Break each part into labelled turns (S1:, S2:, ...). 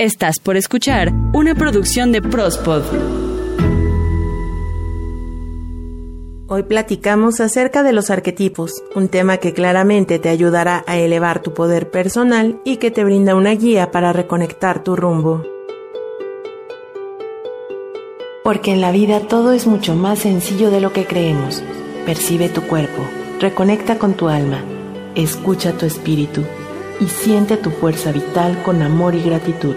S1: Estás por escuchar una producción de Prospod.
S2: Hoy platicamos acerca de los arquetipos, un tema que claramente te ayudará a elevar tu poder personal y que te brinda una guía para reconectar tu rumbo. Porque en la vida todo es mucho más sencillo de lo que creemos. Percibe tu cuerpo, reconecta con tu alma, escucha tu espíritu y siente tu fuerza vital con amor y gratitud,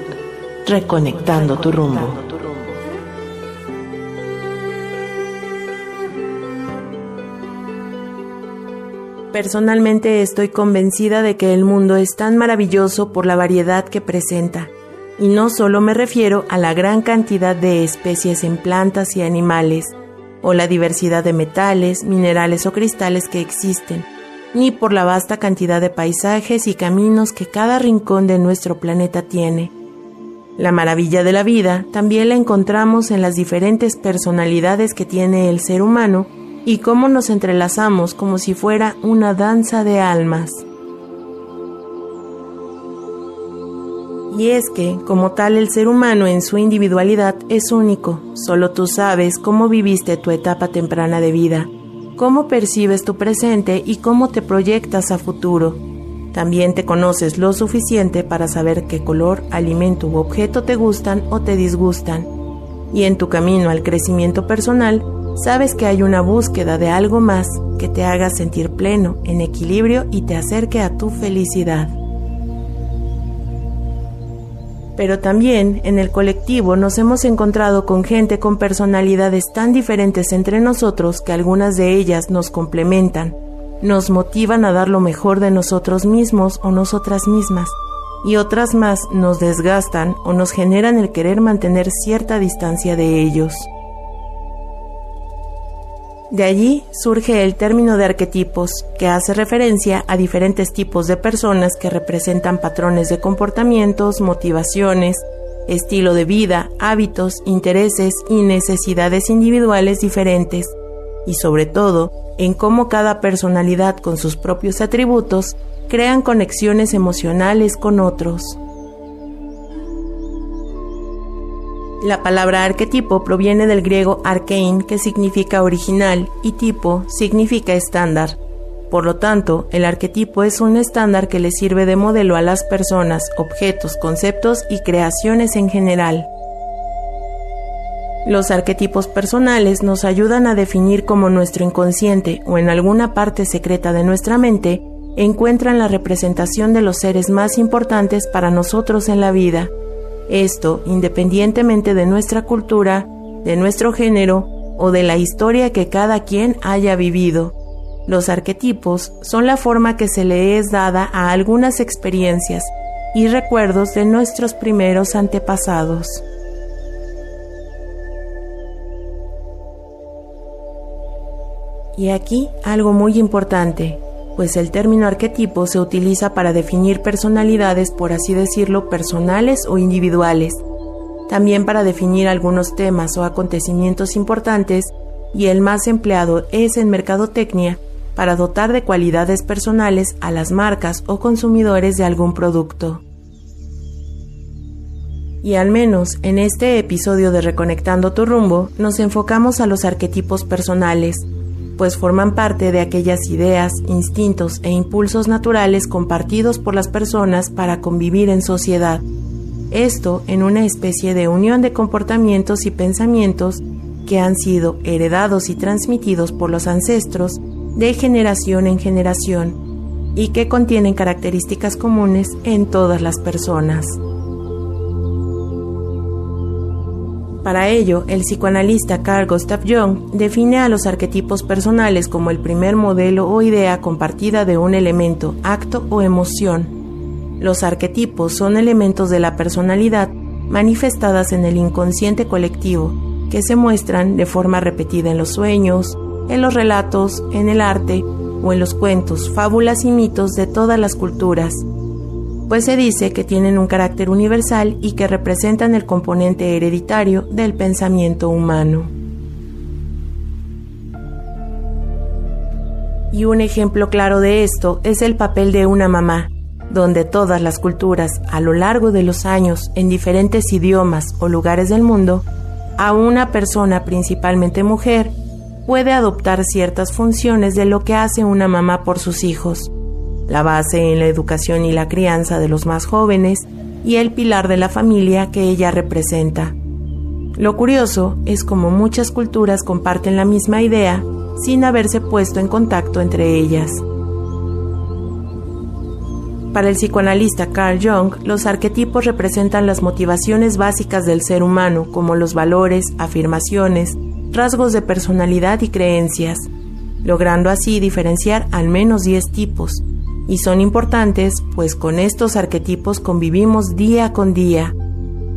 S2: reconectando tu rumbo. Personalmente estoy convencida de que el mundo es tan maravilloso por la variedad que presenta, y no solo me refiero a la gran cantidad de especies en plantas y animales, o la diversidad de metales, minerales o cristales que existen, ni por la vasta cantidad de paisajes y caminos que cada rincón de nuestro planeta tiene. La maravilla de la vida también la encontramos en las diferentes personalidades que tiene el ser humano y cómo nos entrelazamos como si fuera una danza de almas. Y es que, como tal, el ser humano en su individualidad es único, solo tú sabes cómo viviste tu etapa temprana de vida cómo percibes tu presente y cómo te proyectas a futuro. También te conoces lo suficiente para saber qué color, alimento u objeto te gustan o te disgustan. Y en tu camino al crecimiento personal, sabes que hay una búsqueda de algo más que te haga sentir pleno, en equilibrio y te acerque a tu felicidad pero también en el colectivo nos hemos encontrado con gente con personalidades tan diferentes entre nosotros que algunas de ellas nos complementan, nos motivan a dar lo mejor de nosotros mismos o nosotras mismas, y otras más nos desgastan o nos generan el querer mantener cierta distancia de ellos. De allí surge el término de arquetipos, que hace referencia a diferentes tipos de personas que representan patrones de comportamientos, motivaciones, estilo de vida, hábitos, intereses y necesidades individuales diferentes, y sobre todo en cómo cada personalidad con sus propios atributos crean conexiones emocionales con otros. La palabra arquetipo proviene del griego arkein, que significa original, y tipo significa estándar. Por lo tanto, el arquetipo es un estándar que le sirve de modelo a las personas, objetos, conceptos y creaciones en general. Los arquetipos personales nos ayudan a definir cómo nuestro inconsciente o en alguna parte secreta de nuestra mente encuentran la representación de los seres más importantes para nosotros en la vida esto independientemente de nuestra cultura, de nuestro género o de la historia que cada quien haya vivido. Los arquetipos son la forma que se le es dada a algunas experiencias y recuerdos de nuestros primeros antepasados. Y aquí algo muy importante pues el término arquetipo se utiliza para definir personalidades, por así decirlo, personales o individuales, también para definir algunos temas o acontecimientos importantes, y el más empleado es en mercadotecnia para dotar de cualidades personales a las marcas o consumidores de algún producto. Y al menos en este episodio de Reconectando tu rumbo nos enfocamos a los arquetipos personales, pues forman parte de aquellas ideas, instintos e impulsos naturales compartidos por las personas para convivir en sociedad. Esto en una especie de unión de comportamientos y pensamientos que han sido heredados y transmitidos por los ancestros de generación en generación y que contienen características comunes en todas las personas. Para ello, el psicoanalista Carl Gustav Jung define a los arquetipos personales como el primer modelo o idea compartida de un elemento, acto o emoción. Los arquetipos son elementos de la personalidad manifestadas en el inconsciente colectivo, que se muestran de forma repetida en los sueños, en los relatos, en el arte o en los cuentos, fábulas y mitos de todas las culturas, pues se dice que tienen un carácter universal y que representan el componente hereditario del pensamiento humano. Y un ejemplo claro de esto es el papel de una mamá, donde todas las culturas a lo largo de los años en diferentes idiomas o lugares del mundo, a una persona principalmente mujer puede adoptar ciertas funciones de lo que hace una mamá por sus hijos, la base en la educación y la crianza de los más jóvenes y el pilar de la familia que ella representa. Lo curioso es como muchas culturas comparten la misma idea sin haberse puesto en contacto entre ellas. Para el psicoanalista Carl Jung, los arquetipos representan las motivaciones básicas del ser humano, como los valores, afirmaciones, rasgos de personalidad y creencias, logrando así diferenciar al menos 10 tipos. Y son importantes, pues con estos arquetipos convivimos día con día.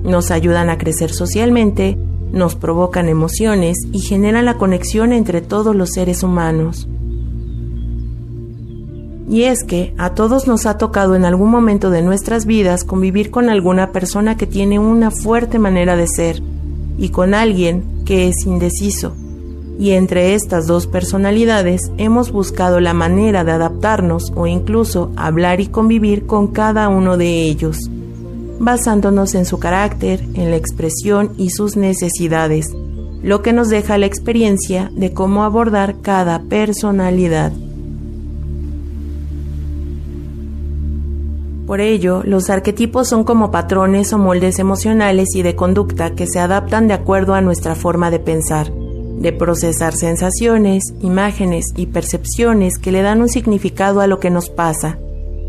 S2: Nos ayudan a crecer socialmente, nos provocan emociones y generan la conexión entre todos los seres humanos. Y es que a todos nos ha tocado en algún momento de nuestras vidas convivir con alguna persona que tiene una fuerte manera de ser y con alguien que es indeciso. Y entre estas dos personalidades hemos buscado la manera de adaptarnos o incluso hablar y convivir con cada uno de ellos, basándonos en su carácter, en la expresión y sus necesidades, lo que nos deja la experiencia de cómo abordar cada personalidad. Por ello, los arquetipos son como patrones o moldes emocionales y de conducta que se adaptan de acuerdo a nuestra forma de pensar, de procesar sensaciones, imágenes y percepciones que le dan un significado a lo que nos pasa,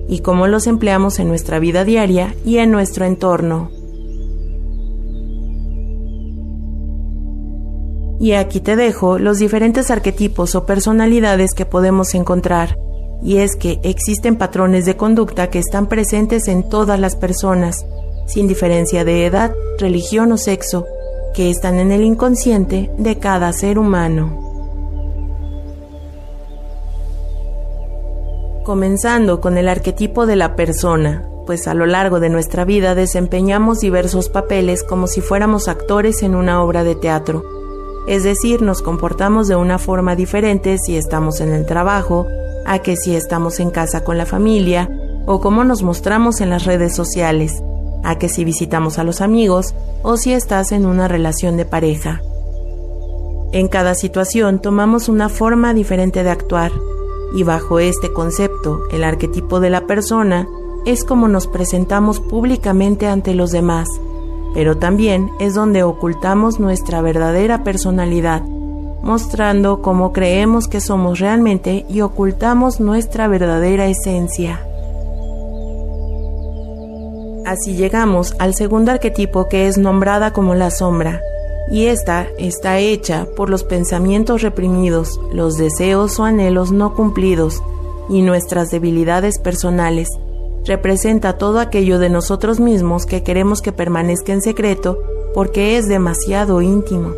S2: y cómo los empleamos en nuestra vida diaria y en nuestro entorno. Y aquí te dejo los diferentes arquetipos o personalidades que podemos encontrar y es que existen patrones de conducta que están presentes en todas las personas, sin diferencia de edad, religión o sexo, que están en el inconsciente de cada ser humano. Comenzando con el arquetipo de la persona, pues a lo largo de nuestra vida desempeñamos diversos papeles como si fuéramos actores en una obra de teatro. Es decir, nos comportamos de una forma diferente si estamos en el trabajo, a que si estamos en casa con la familia o cómo nos mostramos en las redes sociales, a que si visitamos a los amigos o si estás en una relación de pareja. En cada situación tomamos una forma diferente de actuar y bajo este concepto, el arquetipo de la persona es como nos presentamos públicamente ante los demás, pero también es donde ocultamos nuestra verdadera personalidad mostrando cómo creemos que somos realmente y ocultamos nuestra verdadera esencia. Así llegamos al segundo arquetipo que es nombrada como la sombra, y esta está hecha por los pensamientos reprimidos, los deseos o anhelos no cumplidos y nuestras debilidades personales. Representa todo aquello de nosotros mismos que queremos que permanezca en secreto porque es demasiado íntimo.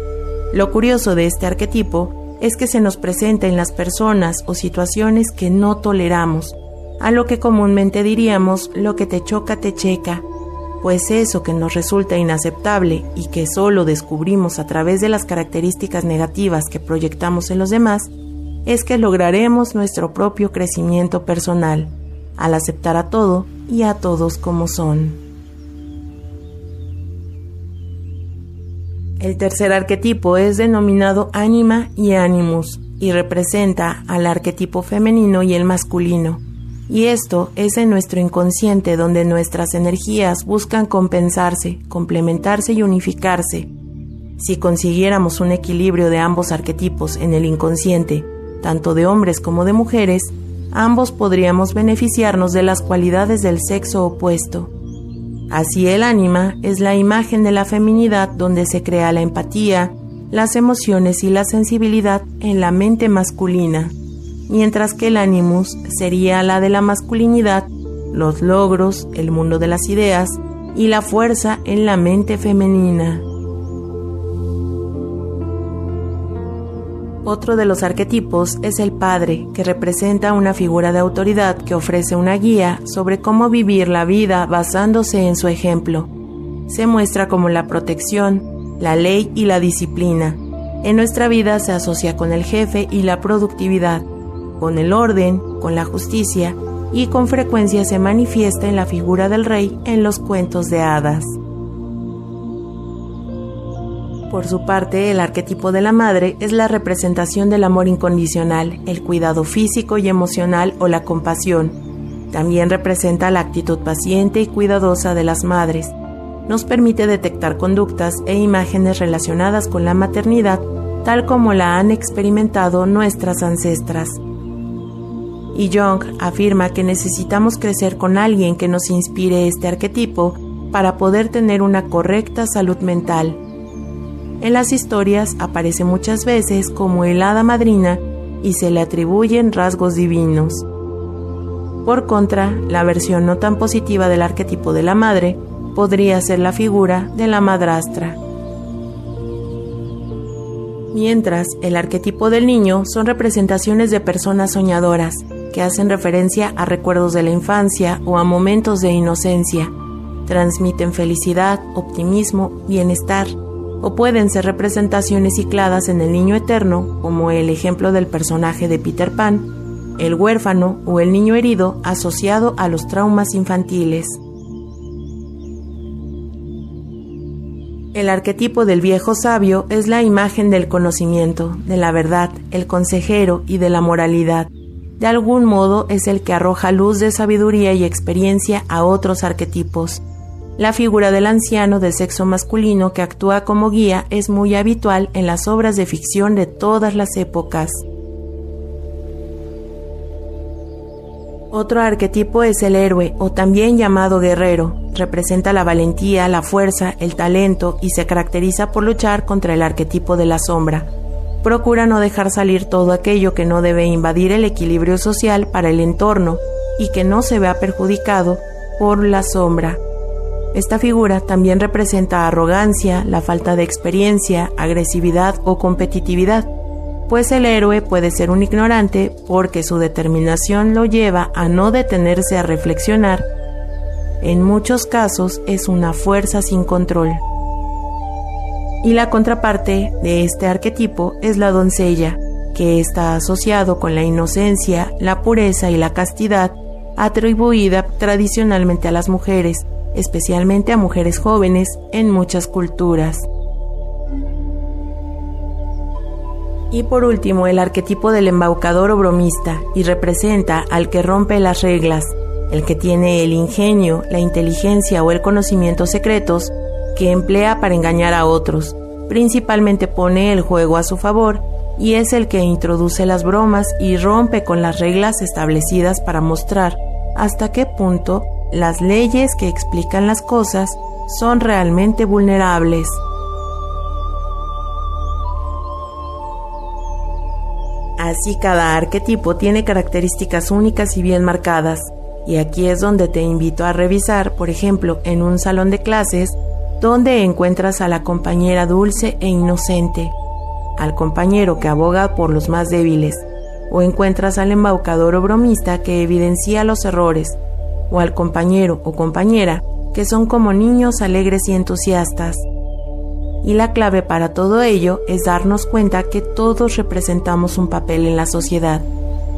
S2: Lo curioso de este arquetipo es que se nos presenta en las personas o situaciones que no toleramos, a lo que comúnmente diríamos lo que te choca te checa, pues eso que nos resulta inaceptable y que solo descubrimos a través de las características negativas que proyectamos en los demás, es que lograremos nuestro propio crecimiento personal, al aceptar a todo y a todos como son. El tercer arquetipo es denominado ánima y animus y representa al arquetipo femenino y el masculino. Y esto es en nuestro inconsciente donde nuestras energías buscan compensarse, complementarse y unificarse. Si consiguiéramos un equilibrio de ambos arquetipos en el inconsciente, tanto de hombres como de mujeres, ambos podríamos beneficiarnos de las cualidades del sexo opuesto. Así el ánima es la imagen de la feminidad donde se crea la empatía, las emociones y la sensibilidad en la mente masculina, mientras que el animus sería la de la masculinidad, los logros, el mundo de las ideas y la fuerza en la mente femenina. Otro de los arquetipos es el padre, que representa una figura de autoridad que ofrece una guía sobre cómo vivir la vida basándose en su ejemplo. Se muestra como la protección, la ley y la disciplina. En nuestra vida se asocia con el jefe y la productividad, con el orden, con la justicia y con frecuencia se manifiesta en la figura del rey en los cuentos de hadas. Por su parte, el arquetipo de la madre es la representación del amor incondicional, el cuidado físico y emocional o la compasión. También representa la actitud paciente y cuidadosa de las madres. Nos permite detectar conductas e imágenes relacionadas con la maternidad tal como la han experimentado nuestras ancestras. Y Jung afirma que necesitamos crecer con alguien que nos inspire este arquetipo para poder tener una correcta salud mental. En las historias aparece muchas veces como el hada madrina y se le atribuyen rasgos divinos. Por contra, la versión no tan positiva del arquetipo de la madre podría ser la figura de la madrastra mientras el arquetipo del niño son representaciones de personas soñadoras, que hacen referencia a recuerdos de la infancia o a momentos de inocencia. Transmiten felicidad, optimismo, bienestar, o pueden ser representaciones cicladas en el niño eterno, como el ejemplo del personaje de Peter Pan, el huérfano o el niño herido asociado a los traumas infantiles. El arquetipo del viejo sabio es la imagen del conocimiento, de la verdad, el consejero y de la moralidad. De algún modo es el que arroja luz de sabiduría y experiencia a otros arquetipos. La figura del anciano de sexo masculino que actúa como guía es muy habitual en las obras de ficción de todas las épocas. Otro arquetipo es el héroe o también llamado guerrero. Representa la valentía, la fuerza, el talento y se caracteriza por luchar contra el arquetipo de la sombra. Procura no dejar salir todo aquello que no debe invadir el equilibrio social para el entorno y que no se vea perjudicado por la sombra. Esta figura también representa arrogancia, la falta de experiencia, agresividad o competitividad pues el héroe puede ser un ignorante porque su determinación lo lleva a no detenerse a reflexionar. En muchos casos es una fuerza sin control. Y la contraparte de este arquetipo es la doncella, que está asociado con la inocencia, la pureza y la castidad atribuida tradicionalmente a las mujeres, especialmente a mujeres jóvenes en muchas culturas. Y por último, el arquetipo del embaucador o bromista, y representa al que rompe las reglas, el que tiene el ingenio, la inteligencia o el conocimiento secretos que emplea para engañar a otros. Principalmente pone el juego a su favor y es el que introduce las bromas y rompe con las reglas establecidas para mostrar hasta qué punto las leyes que explican las cosas son realmente vulnerables. Así cada arquetipo tiene características únicas y bien marcadas. Y aquí es donde te invito a revisar, por ejemplo, en un salón de clases, donde encuentras a la compañera dulce e inocente, al compañero que aboga por los más débiles, o encuentras al embaucador o bromista que evidencia los errores, o al compañero o compañera que son como niños alegres y entusiastas. Y la clave para todo ello es darnos cuenta que todos representamos un papel en la sociedad,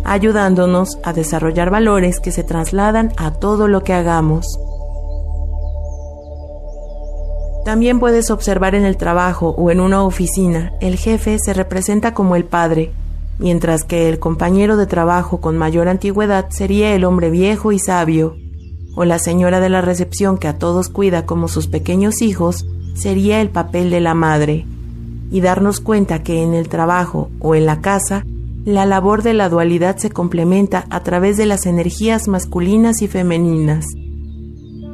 S2: ayudándonos a desarrollar valores que se trasladan a todo lo que hagamos. También puedes observar en el trabajo o en una oficina, el jefe se representa como el padre, mientras que el compañero de trabajo con mayor antigüedad sería el hombre viejo y sabio, o la señora de la recepción que a todos cuida como sus pequeños hijos sería el papel de la madre y darnos cuenta que en el trabajo o en la casa la labor de la dualidad se complementa a través de las energías masculinas y femeninas.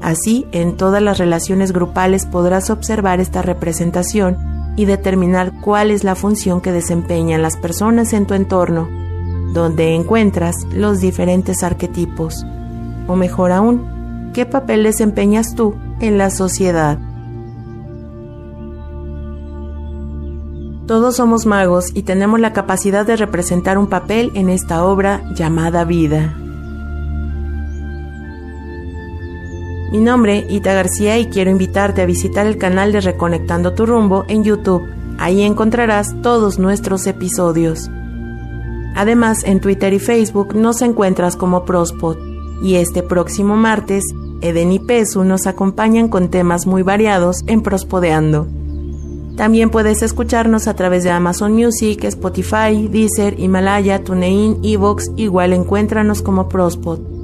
S2: Así, en todas las relaciones grupales podrás observar esta representación y determinar cuál es la función que desempeñan las personas en tu entorno, donde encuentras los diferentes arquetipos. O mejor aún, ¿qué papel desempeñas tú en la sociedad? Todos somos magos y tenemos la capacidad de representar un papel en esta obra llamada vida. Mi nombre, Ita García, y quiero invitarte a visitar el canal de Reconectando tu rumbo en YouTube. Ahí encontrarás todos nuestros episodios. Además, en Twitter y Facebook nos encuentras como Prospot. Y este próximo martes, Eden y Pesu nos acompañan con temas muy variados en Prospodeando. También puedes escucharnos a través de Amazon Music, Spotify, Deezer, Himalaya, TuneIn, Evox, igual encuéntranos como Prospod.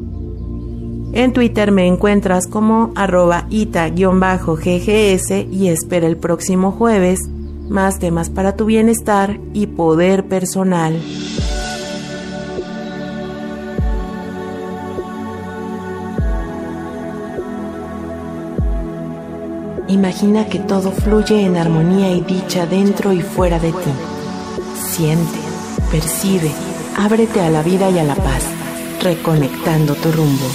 S2: En Twitter me encuentras como arroba ita-ggs y espera el próximo jueves más temas para tu bienestar y poder personal. Imagina que todo fluye en armonía y dicha dentro y fuera de ti. Siente, percibe, ábrete a la vida y a la paz, reconectando tu rumbo.